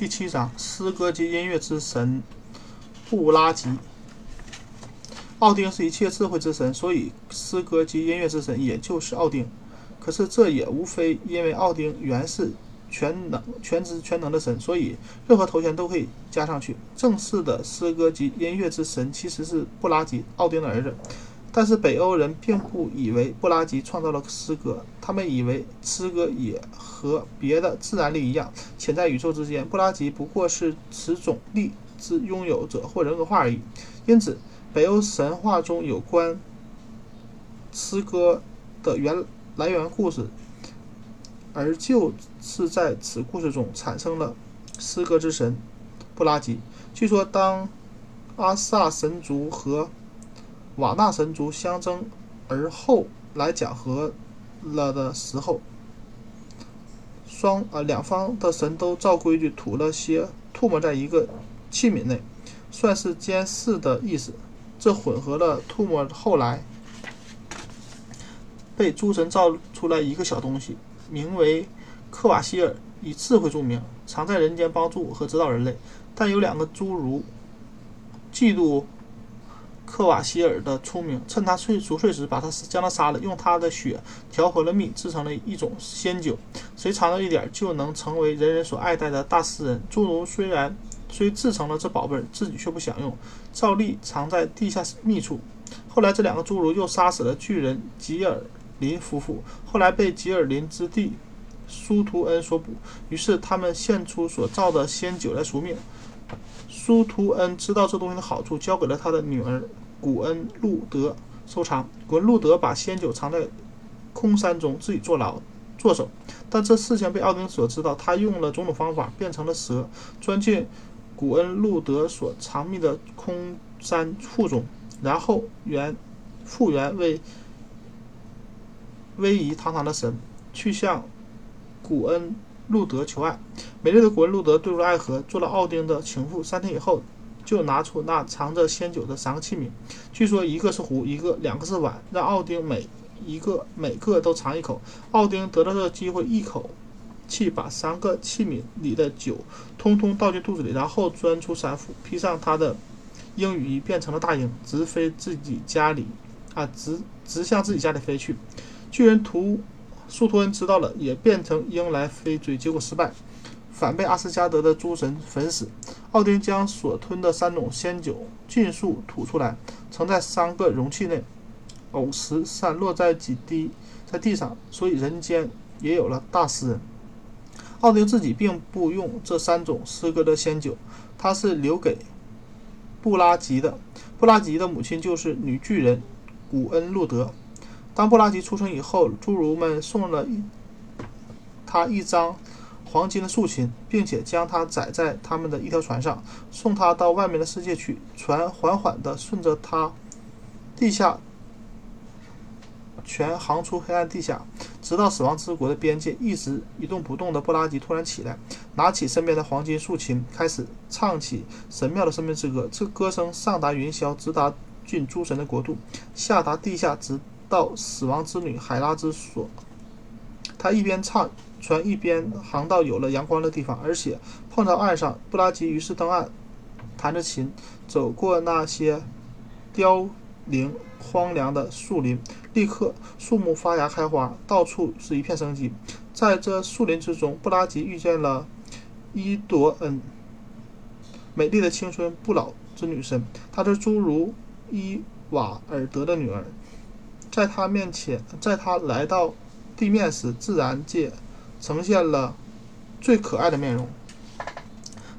第七章：诗歌及音乐之神布拉吉。奥丁是一切智慧之神，所以诗歌及音乐之神也就是奥丁。可是这也无非因为奥丁原是全能、全知、全能的神，所以任何头衔都可以加上去。正式的诗歌及音乐之神其实是布拉吉，奥丁的儿子。但是北欧人并不以为布拉吉创造了诗歌，他们以为诗歌也和别的自然力一样，潜在宇宙之间。布拉吉不过是此种力之拥有者或人格化而已。因此，北欧神话中有关诗歌的原来源故事，而就是在此故事中产生了诗歌之神布拉吉。据说，当阿萨神族和瓦纳神族相争，而后来讲和了的时候，双呃两方的神都照规矩吐了些唾沫在一个器皿内，算是监视的意思。这混合了唾沫，后来被诸神造出来一个小东西，名为克瓦希尔，以智慧著名，常在人间帮助和指导人类。但有两个侏儒嫉妒。克瓦希尔的聪明，趁他睡熟睡时，把他将他杀了，用他的血调和了蜜，制成了一种仙酒。谁尝到一点，就能成为人人所爱戴的大诗人。侏儒虽然虽制成了这宝贝，自己却不享用，照例藏在地下密处。后来，这两个侏儒又杀死了巨人吉尔林夫妇，后来被吉尔林之弟苏图恩所捕，于是他们献出所造的仙酒来赎命。苏图恩知道这东西的好处，交给了他的女儿。古恩路德收藏，古恩路德把仙酒藏在空山中，自己坐牢坐守。但这事情被奥丁所知道，他用了种种方法，变成了蛇，钻进古恩路德所藏匿的空山腹中，然后原复原为威仪堂堂的神，去向古恩路德求爱。美丽的国路德坠入爱河，做了奥丁的情妇。三天以后。就拿出那藏着仙酒的三个器皿，据说一个是壶，一个两个是碗，让奥丁每一个每个都尝一口。奥丁得到这个机会，一口气把三个器皿里的酒通通倒进肚子里，然后钻出山腹，披上他的鹰羽衣，变成了大鹰，直飞自己家里，啊，直直向自己家里飞去。巨人图苏托恩知道了，也变成鹰来飞追，结果失败。反被阿斯加德的诸神粉死。奥丁将所吞的三种仙酒尽数吐出来，盛在三个容器内，偶时散落在几滴在地上。所以人间也有了大诗人。奥丁自己并不用这三种诗歌的仙酒，他是留给布拉吉的。布拉吉的母亲就是女巨人古恩路德。当布拉吉出生以后，侏儒们送了他一张。黄金的竖琴，并且将它载在他们的一条船上，送他到外面的世界去。船缓缓地顺着他地下全航出黑暗地下，直到死亡之国的边界。一直一动不动的布拉吉突然起来，拿起身边的黄金竖琴，开始唱起神妙的生命之歌。这歌声上达云霄，直达进诸神的国度，下达地下，直到死亡之女海拉之所。他一边唱。船一边航到有了阳光的地方，而且碰到岸上，布拉吉于是登岸，弹着琴，走过那些凋零荒凉的树林，立刻树木发芽开花，到处是一片生机。在这树林之中，布拉吉遇见了伊朵恩，美丽的青春不老之女神，她是侏儒伊瓦尔德的女儿。在他面前，在他来到地面时，自然界。呈现了最可爱的面容。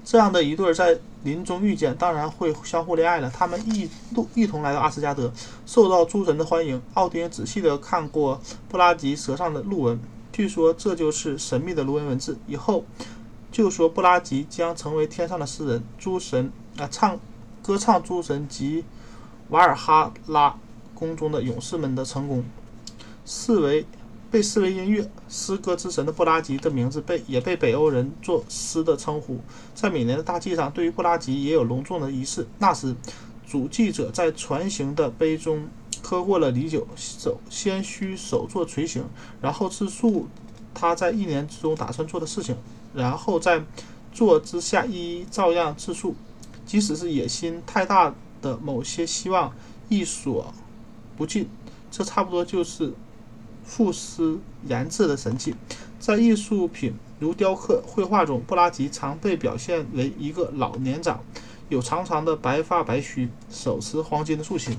这样的一对在林中遇见，当然会相互恋爱了。他们一路一同来到阿斯加德，受到诸神的欢迎。奥丁仔细地看过布拉吉舌上的鹿纹，据说这就是神秘的卢纹文字。以后就说布拉吉将成为天上的诗人，诸神啊唱歌唱诸神及瓦尔哈拉宫中的勇士们的成功，视为。被视为音乐诗歌之神的布拉吉的名字被也被北欧人作诗的称呼。在每年的大祭上，对于布拉吉也有隆重的仪式。那时，主祭者在船形的杯中喝过了礼酒，手先须手作垂形，然后自述他在一年之中打算做的事情，然后在坐之下一一照样自述。即使是野心太大的某些希望亦所不尽，这差不多就是赋诗研制的神器。在艺术品如雕刻、绘画中，布拉吉常被表现为一个老年长，有长长的白发白须，手持黄金的竖琴。